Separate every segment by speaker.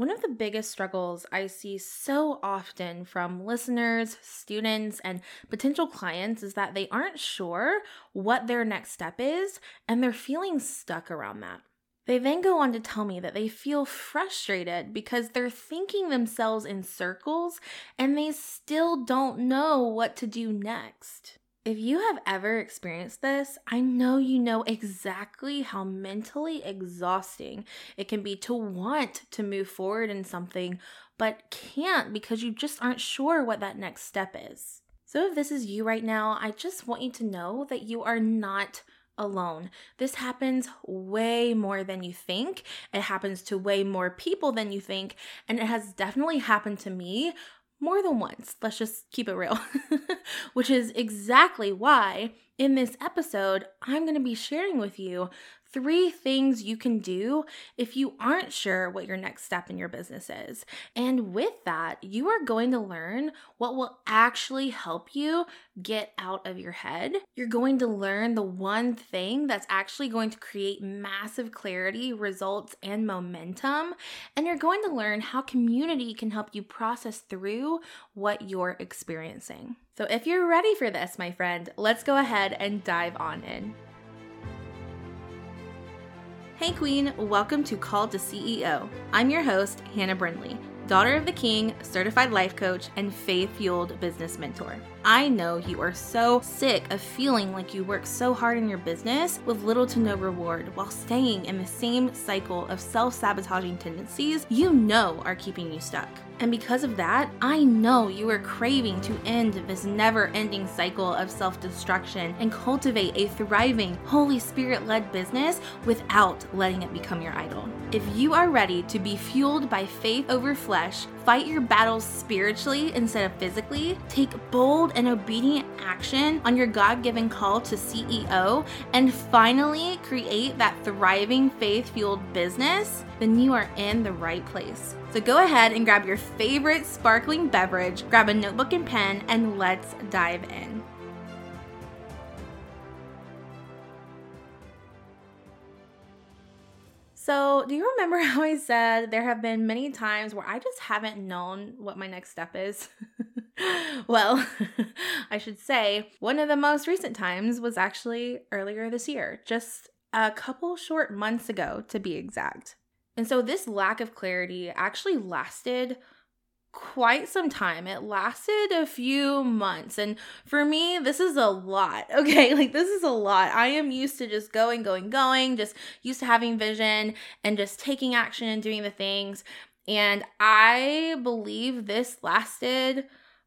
Speaker 1: One of the biggest struggles I see so often from listeners, students, and potential clients is that they aren't sure what their next step is and they're feeling stuck around that. They then go on to tell me that they feel frustrated because they're thinking themselves in circles and they still don't know what to do next. If you have ever experienced this, I know you know exactly how mentally exhausting it can be to want to move forward in something, but can't because you just aren't sure what that next step is. So, if this is you right now, I just want you to know that you are not alone. This happens way more than you think. It happens to way more people than you think. And it has definitely happened to me more than once. Let's just keep it real. Which is exactly why in this episode, I'm going to be sharing with you three things you can do if you aren't sure what your next step in your business is. And with that, you are going to learn what will actually help you get out of your head. You're going to learn the one thing that's actually going to create massive clarity, results, and momentum. And you're going to learn how community can help you process through what you're experiencing. So, if you're ready for this, my friend, let's go ahead and dive on in. Hey, Queen, welcome to Called to CEO. I'm your host, Hannah Brindley, daughter of the King, certified life coach, and faith fueled business mentor. I know you are so sick of feeling like you work so hard in your business with little to no reward while staying in the same cycle of self sabotaging tendencies you know are keeping you stuck. And because of that, I know you are craving to end this never ending cycle of self destruction and cultivate a thriving, Holy Spirit led business without letting it become your idol. If you are ready to be fueled by faith over flesh, fight your battles spiritually instead of physically, take bold and obedient action on your God given call to CEO, and finally create that thriving faith fueled business, then you are in the right place. So go ahead and grab your favorite sparkling beverage, grab a notebook and pen, and let's dive in. So, do you remember how I said there have been many times where I just haven't known what my next step is? well, I should say one of the most recent times was actually earlier this year, just a couple short months ago to be exact. And so, this lack of clarity actually lasted quite some time. It lasted a few months. And for me, this is a lot. Okay. Like, this is a lot. I am used to just going, going, going, just used to having vision and just taking action and doing the things. And I believe this lasted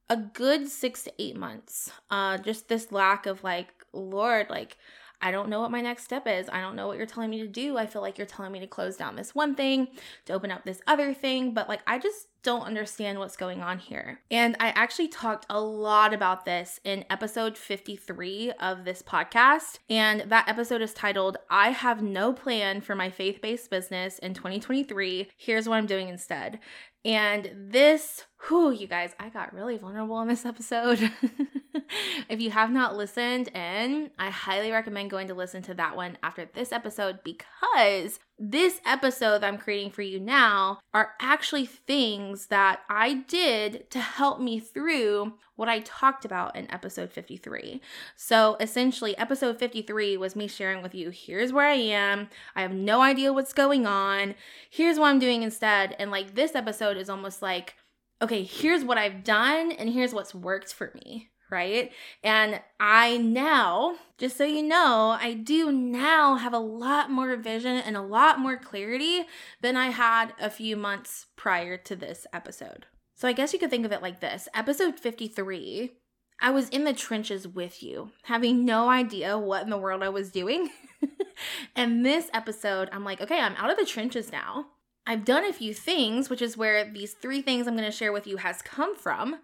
Speaker 1: a good six to eight months. Uh, just this lack of like, Lord, like, I don't know what my next step is. I don't know what you're telling me to do. I feel like you're telling me to close down this one thing, to open up this other thing, but like I just don't understand what's going on here. And I actually talked a lot about this in episode 53 of this podcast. And that episode is titled, I Have No Plan for My Faith Based Business in 2023. Here's what I'm doing instead. And this, whew, you guys, I got really vulnerable in this episode. if you have not listened in, I highly recommend going to listen to that one after this episode because this episode that I'm creating for you now are actually things that I did to help me through what I talked about in episode 53. So essentially, episode 53 was me sharing with you here's where I am. I have no idea what's going on. Here's what I'm doing instead. And like this episode is almost like, okay, here's what I've done and here's what's worked for me right? And I now, just so you know, I do now have a lot more vision and a lot more clarity than I had a few months prior to this episode. So I guess you could think of it like this episode 53. I was in the trenches with you, having no idea what in the world I was doing. and this episode, I'm like, okay, I'm out of the trenches now. I've done a few things, which is where these three things I'm going to share with you has come from.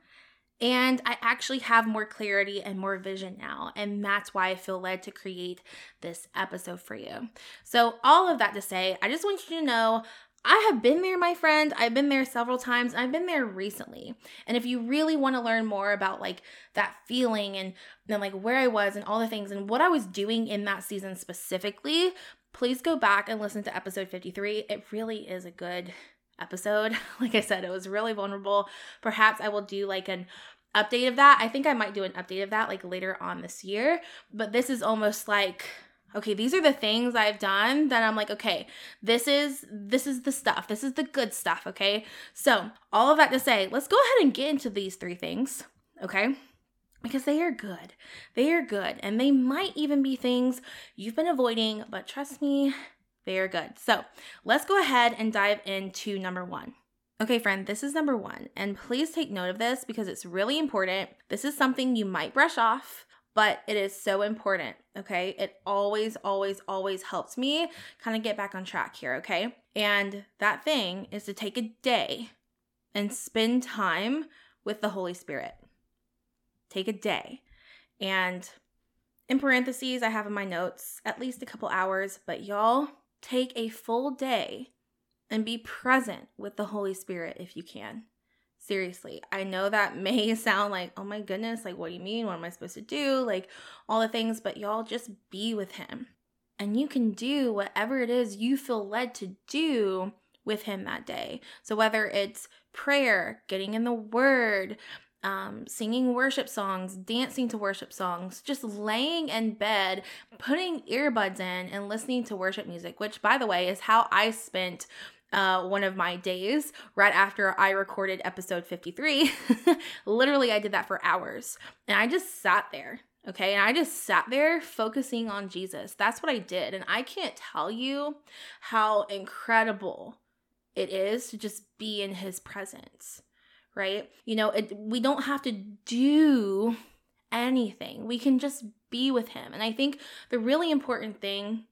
Speaker 1: And I actually have more clarity and more vision now. And that's why I feel led to create this episode for you. So, all of that to say, I just want you to know I have been there, my friend. I've been there several times. I've been there recently. And if you really want to learn more about like that feeling and then like where I was and all the things and what I was doing in that season specifically, please go back and listen to episode 53. It really is a good episode. Like I said, it was really vulnerable. Perhaps I will do like an update of that. I think I might do an update of that like later on this year, but this is almost like okay these are the things i've done that i'm like okay this is this is the stuff this is the good stuff okay so all of that to say let's go ahead and get into these three things okay because they are good they are good and they might even be things you've been avoiding but trust me are good so let's go ahead and dive into number one Okay, friend, this is number one. And please take note of this because it's really important. This is something you might brush off, but it is so important. Okay. It always, always, always helps me kind of get back on track here. Okay. And that thing is to take a day and spend time with the Holy Spirit. Take a day. And in parentheses, I have in my notes at least a couple hours, but y'all take a full day and be present with the Holy Spirit if you can. Seriously, I know that may sound like, oh my goodness, like, what do you mean? What am I supposed to do? Like, all the things, but y'all just be with Him. And you can do whatever it is you feel led to do with Him that day. So, whether it's prayer, getting in the Word, um, singing worship songs, dancing to worship songs, just laying in bed, putting earbuds in, and listening to worship music, which, by the way, is how I spent uh, one of my days right after I recorded episode 53. Literally, I did that for hours and I just sat there. Okay. And I just sat there focusing on Jesus. That's what I did. And I can't tell you how incredible it is to just be in his presence. Right. You know, it, we don't have to do anything, we can just be with him. And I think the really important thing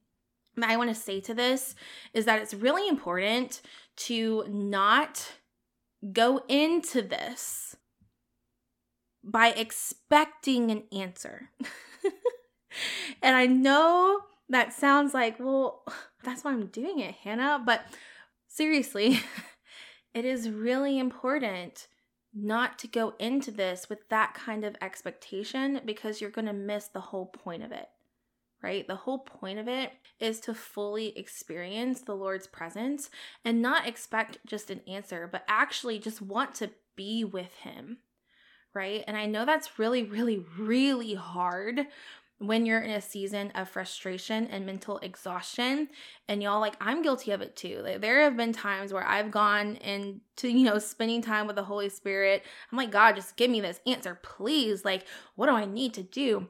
Speaker 1: I want to say to this is that it's really important to not go into this by expecting an answer. and I know that sounds like, well, that's why I'm doing it, Hannah. But seriously, it is really important not to go into this with that kind of expectation because you're going to miss the whole point of it right? The whole point of it is to fully experience the Lord's presence and not expect just an answer, but actually just want to be with Him, right? And I know that's really, really, really hard when you're in a season of frustration and mental exhaustion and y'all like i'm guilty of it too. Like, there have been times where i've gone into you know spending time with the holy spirit. I'm like god just give me this answer please. Like what do i need to do?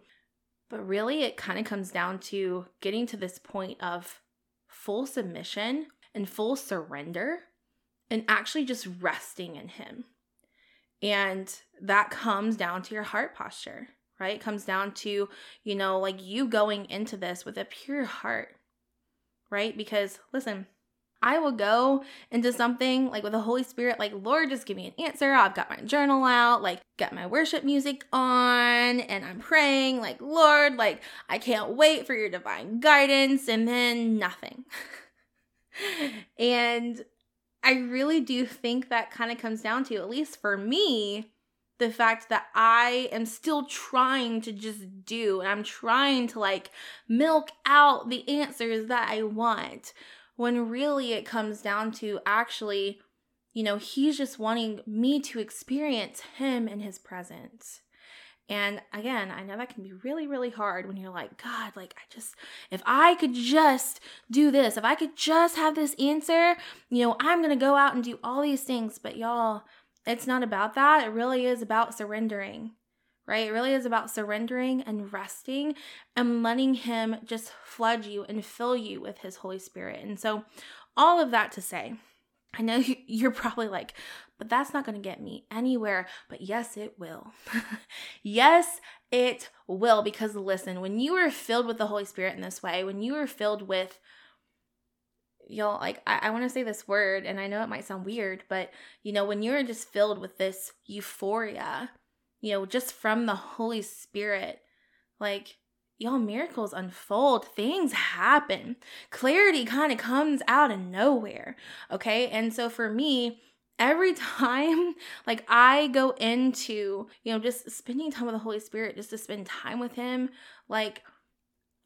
Speaker 1: But really, it kind of comes down to getting to this point of full submission and full surrender and actually just resting in Him. And that comes down to your heart posture, right? It comes down to, you know, like you going into this with a pure heart, right? Because listen, I will go into something like with the Holy Spirit, like, Lord, just give me an answer. I've got my journal out, like, got my worship music on, and I'm praying, like, Lord, like, I can't wait for your divine guidance, and then nothing. and I really do think that kind of comes down to, at least for me, the fact that I am still trying to just do, and I'm trying to like milk out the answers that I want when really it comes down to actually, you know, he's just wanting me to experience him in his presence. And again, I know that can be really, really hard when you're like, God, like, I just, if I could just do this, if I could just have this answer, you know, I'm going to go out and do all these things. But y'all, it's not about that. It really is about surrendering right? It really is about surrendering and resting and letting Him just flood you and fill you with His Holy Spirit. And so, all of that to say, I know you're probably like, but that's not going to get me anywhere. But yes, it will. yes, it will. Because listen, when you are filled with the Holy Spirit in this way, when you are filled with y'all like I, I want to say this word and i know it might sound weird but you know when you're just filled with this euphoria you know, just from the Holy Spirit. Like, y'all, miracles unfold, things happen, clarity kind of comes out of nowhere. Okay. And so for me, every time like I go into, you know, just spending time with the Holy Spirit, just to spend time with Him, like,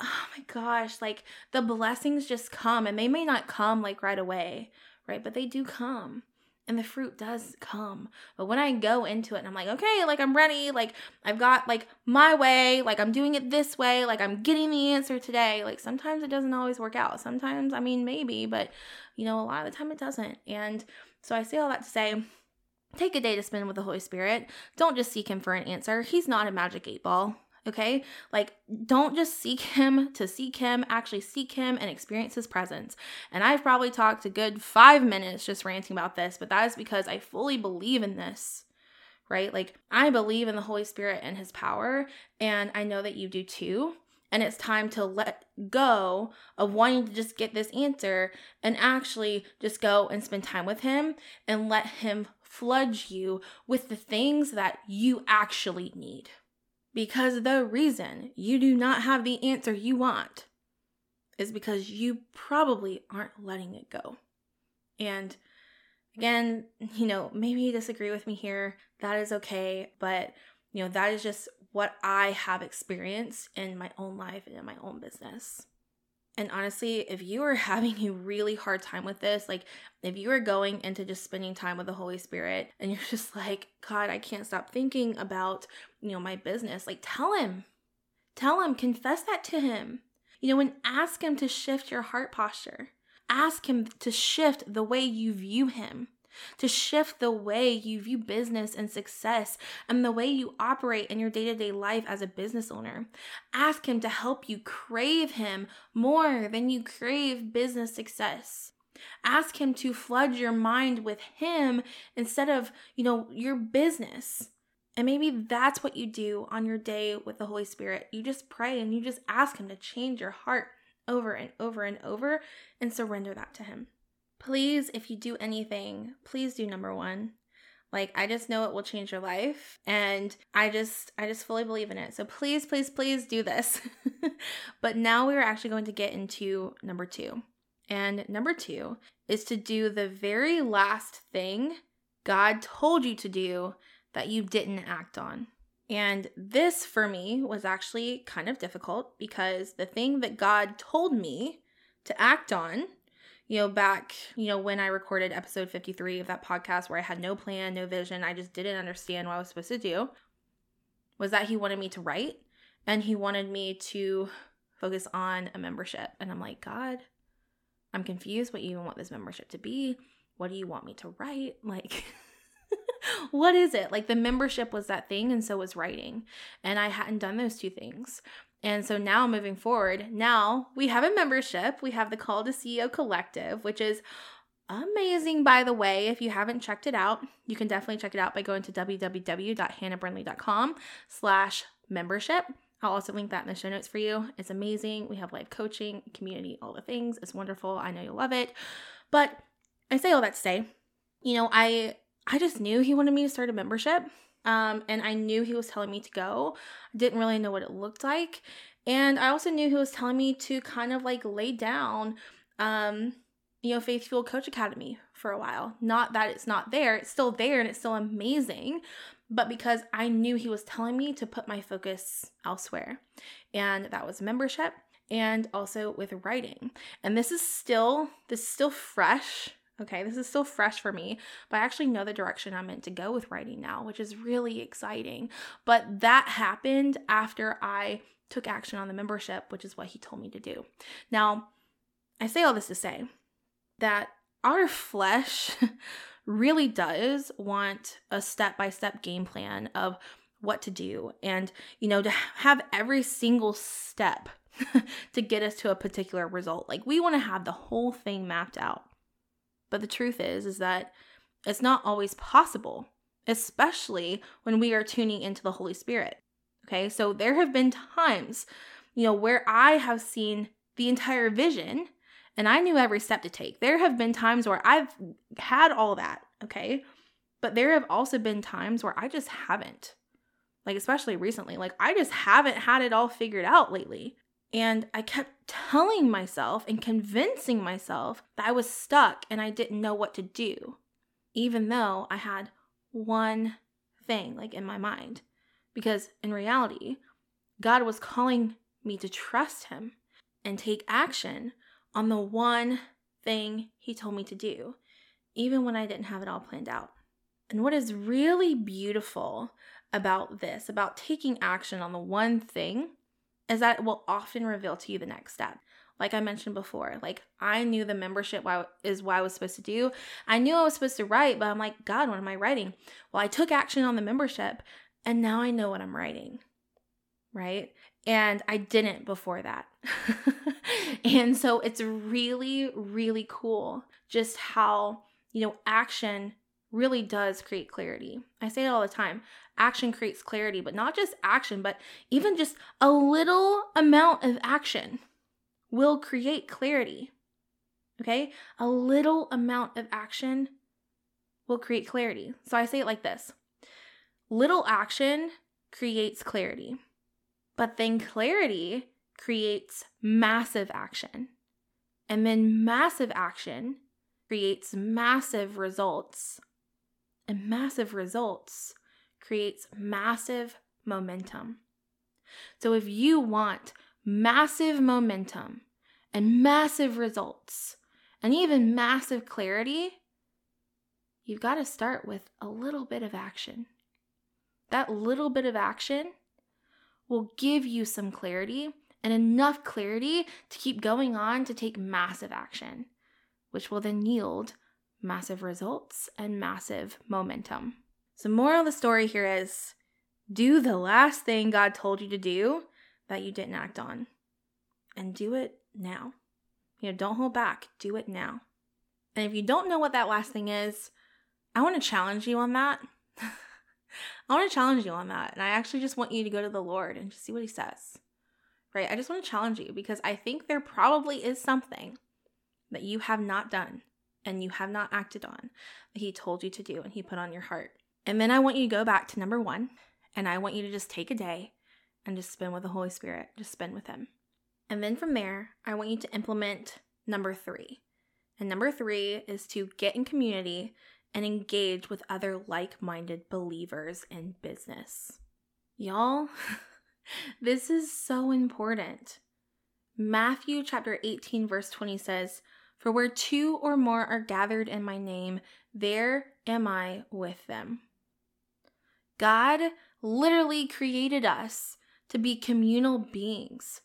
Speaker 1: oh my gosh, like the blessings just come and they may not come like right away, right? But they do come and the fruit does come. But when I go into it and I'm like, okay, like I'm ready, like I've got like my way, like I'm doing it this way, like I'm getting the answer today, like sometimes it doesn't always work out. Sometimes, I mean, maybe, but you know, a lot of the time it doesn't. And so I say all that to say, take a day to spend with the Holy Spirit. Don't just seek Him for an answer. He's not a magic eight ball. Okay? Like, don't just seek him to seek him, actually seek him and experience his presence. And I've probably talked a good five minutes just ranting about this, but that is because I fully believe in this, right? Like, I believe in the Holy Spirit and his power, and I know that you do too. And it's time to let go of wanting to just get this answer and actually just go and spend time with him and let him flood you with the things that you actually need. Because the reason you do not have the answer you want is because you probably aren't letting it go. And again, you know, maybe you disagree with me here. That is okay. But, you know, that is just what I have experienced in my own life and in my own business. And honestly, if you are having a really hard time with this, like if you are going into just spending time with the Holy Spirit and you're just like, God, I can't stop thinking about, you know, my business, like tell him. Tell him, confess that to him. You know, and ask him to shift your heart posture. Ask him to shift the way you view him to shift the way you view business and success and the way you operate in your day to day life as a business owner. Ask Him to help you crave Him more than you crave business success. Ask Him to flood your mind with Him instead of, you know, your business. And maybe that's what you do on your day with the Holy Spirit. You just pray and you just ask Him to change your heart over and over and over and surrender that to Him please, if you do anything, please do number one. Like I just know it will change your life and I just I just fully believe in it. So please please please do this. but now we're actually going to get into number 2. And number 2 is to do the very last thing God told you to do that you didn't act on. And this for me was actually kind of difficult because the thing that God told me to act on you know, back, you know, when I recorded episode 53 of that podcast where I had no plan, no vision, I just didn't understand what I was supposed to do, was that he wanted me to write and he wanted me to focus on a membership. And I'm like, God, I'm confused what you even want this membership to be. What do you want me to write? Like, what is it? Like, the membership was that thing, and so was writing. And I hadn't done those two things. And so now moving forward, now we have a membership. We have the Called to CEO Collective, which is amazing by the way. If you haven't checked it out, you can definitely check it out by going to www.hannahbrindley.com slash membership. I'll also link that in the show notes for you. It's amazing. We have live coaching, community, all the things. It's wonderful. I know you'll love it. But I say all that to say, you know, I I just knew he wanted me to start a membership. Um, and I knew he was telling me to go. I didn't really know what it looked like. And I also knew he was telling me to kind of like lay down, um, you know, Faith Fuel Coach Academy for a while. Not that it's not there, it's still there and it's still amazing, but because I knew he was telling me to put my focus elsewhere. And that was membership and also with writing. And this is still this is still fresh Okay, this is still fresh for me, but I actually know the direction I'm meant to go with writing now, which is really exciting. But that happened after I took action on the membership, which is what he told me to do. Now, I say all this to say that our flesh really does want a step by step game plan of what to do and, you know, to have every single step to get us to a particular result. Like, we want to have the whole thing mapped out. But the truth is is that it's not always possible, especially when we are tuning into the Holy Spirit. Okay? So there have been times, you know, where I have seen the entire vision and I knew every step to take. There have been times where I've had all that, okay? But there have also been times where I just haven't. Like, especially recently, like, I just haven't had it all figured out lately. And I kept telling myself and convincing myself that I was stuck and I didn't know what to do, even though I had one thing like in my mind. Because in reality, God was calling me to trust Him and take action on the one thing He told me to do. even when I didn't have it all planned out. And what is really beautiful about this, about taking action on the one thing, is that it will often reveal to you the next step. Like I mentioned before, like I knew the membership is what I was supposed to do. I knew I was supposed to write, but I'm like, God, what am I writing? Well, I took action on the membership and now I know what I'm writing. Right. And I didn't before that. and so it's really, really cool just how, you know, action really does create clarity. I say it all the time. Action creates clarity, but not just action, but even just a little amount of action will create clarity. Okay? A little amount of action will create clarity. So I say it like this little action creates clarity, but then clarity creates massive action. And then massive action creates massive results and massive results creates massive momentum. So if you want massive momentum and massive results and even massive clarity, you've got to start with a little bit of action. That little bit of action will give you some clarity and enough clarity to keep going on to take massive action, which will then yield massive results and massive momentum. So, moral of the story here is do the last thing God told you to do that you didn't act on and do it now. You know, don't hold back, do it now. And if you don't know what that last thing is, I want to challenge you on that. I want to challenge you on that. And I actually just want you to go to the Lord and just see what He says. Right? I just want to challenge you because I think there probably is something that you have not done and you have not acted on that he told you to do and he put on your heart. And then I want you to go back to number one, and I want you to just take a day and just spend with the Holy Spirit, just spend with him. And then from there, I want you to implement number three. And number three is to get in community and engage with other like minded believers in business. Y'all, this is so important. Matthew chapter 18, verse 20 says, for where two or more are gathered in my name, there am I with them. God literally created us to be communal beings.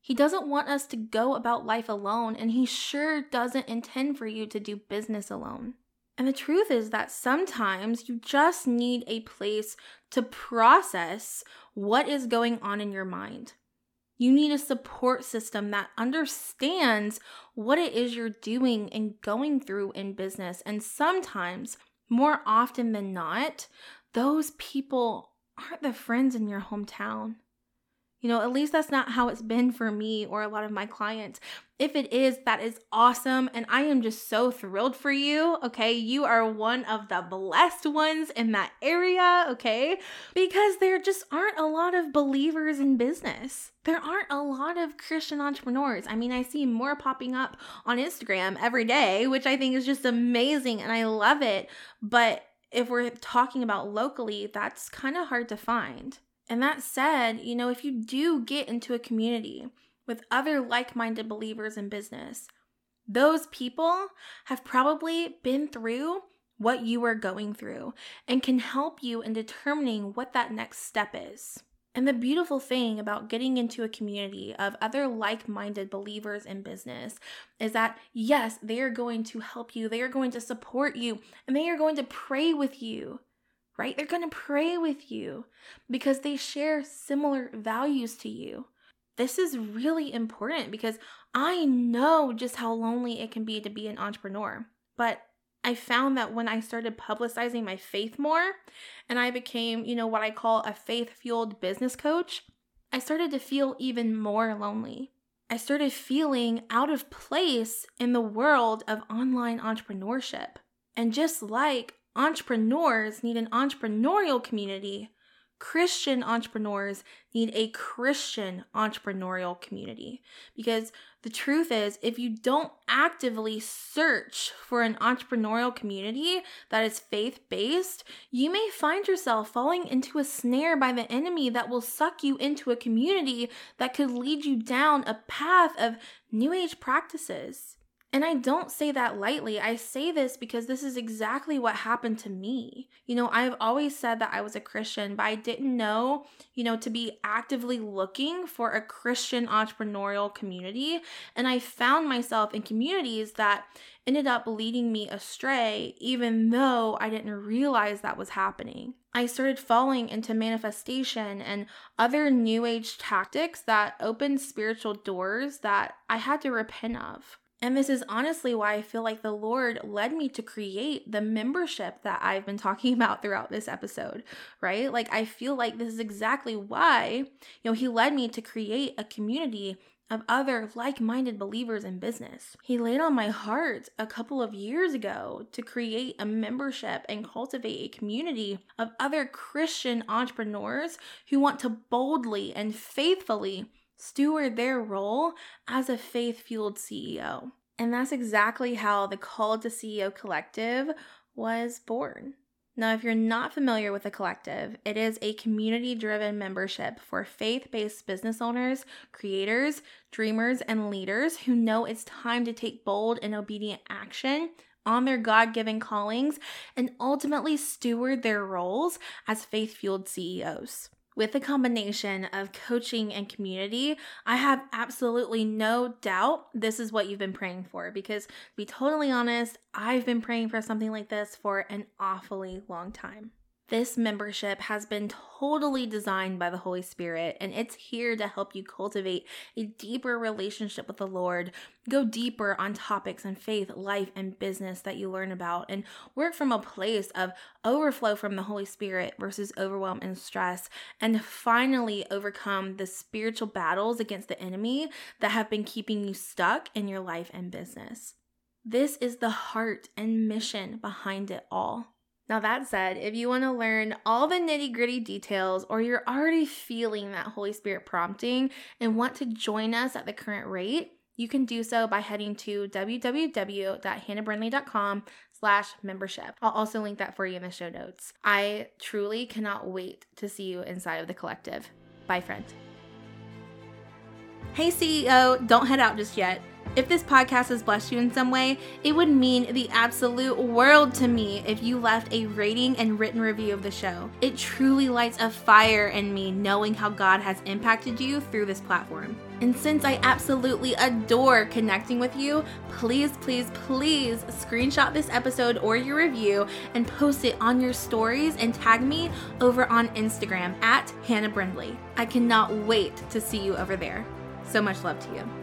Speaker 1: He doesn't want us to go about life alone, and He sure doesn't intend for you to do business alone. And the truth is that sometimes you just need a place to process what is going on in your mind. You need a support system that understands what it is you're doing and going through in business. And sometimes, more often than not, those people aren't the friends in your hometown. You know, at least that's not how it's been for me or a lot of my clients. If it is, that is awesome. And I am just so thrilled for you. Okay. You are one of the blessed ones in that area. Okay. Because there just aren't a lot of believers in business. There aren't a lot of Christian entrepreneurs. I mean, I see more popping up on Instagram every day, which I think is just amazing and I love it. But if we're talking about locally, that's kind of hard to find. And that said, you know, if you do get into a community with other like minded believers in business, those people have probably been through what you are going through and can help you in determining what that next step is. And the beautiful thing about getting into a community of other like minded believers in business is that, yes, they are going to help you, they are going to support you, and they are going to pray with you right? They're going to pray with you because they share similar values to you. This is really important because I know just how lonely it can be to be an entrepreneur. But I found that when I started publicizing my faith more and I became, you know, what I call a faith fueled business coach, I started to feel even more lonely. I started feeling out of place in the world of online entrepreneurship. And just like entrepreneurs need an entrepreneurial community. Christian entrepreneurs need a Christian entrepreneurial community. Because the truth is, if you don't actively search for an entrepreneurial community that is faith based, you may find yourself falling into a snare by the enemy that will suck you into a community that could lead you down a path of new age practices And I don't say that lightly. I say this because this is exactly what happened to me. You know, I've always said that I was a Christian, but I didn't know, you know, to be actively looking for a Christian entrepreneurial community. And I found myself in communities that ended up leading me astray, even though I didn't realize that was happening. I started falling into manifestation and other new age tactics that opened spiritual doors that I had to repent of. And this is honestly why I feel like the Lord led me to create the membership that I've been talking about throughout this episode, right? Like, I feel like this is exactly why, you know, He led me to create a community of other like minded believers in business. He laid on my heart a couple of years ago to create a membership and cultivate a community of other Christian entrepreneurs who want to boldly and faithfully steward their role as a faith fueled CEO. And that's exactly how the Called to CEO Collective was born. Now, if you're not familiar with the collective, it is a community driven membership for faith based business owners, creators, dreamers, and leaders who know it's time to take bold and obedient action on their God given callings and ultimately steward their roles as faith fueled CEOs with the combination of coaching and community, I have absolutely no doubt this is what you've been praying for. Because to be totally honest, I've been praying for something like this for an awfully long time. This membership has been totally designed by the Holy Spirit, and it's here to help you cultivate a deeper relationship with the Lord, go deeper on topics in faith, life, and business that you learn about, and work from a place of overflow from the Holy Spirit versus overwhelm and stress, and finally overcome the spiritual battles against the enemy that have been keeping you stuck in your life and business. This is the heart and mission behind it all. Now, that said, if you want to learn all the nitty gritty details or you're already feeling that Holy Spirit prompting and want to join us at the current rate, you can do so by heading to www.hannahbrindley.com slash membership. I'll also link that for you in the show notes. I truly cannot wait to see you inside of the collective. Bye, friend. Hey, CEO, don't head out just yet. If this podcast has blessed you in some way, it would mean the absolute world to me if you left a rating and written review of the show. It truly lights a fire in me knowing how God has impacted you through this platform. And since I absolutely adore connecting with you, please, please, please screenshot this episode or your review and post it on your stories and tag me over on Instagram at Hannah Brindley. I cannot wait to see you over there. So much love to you.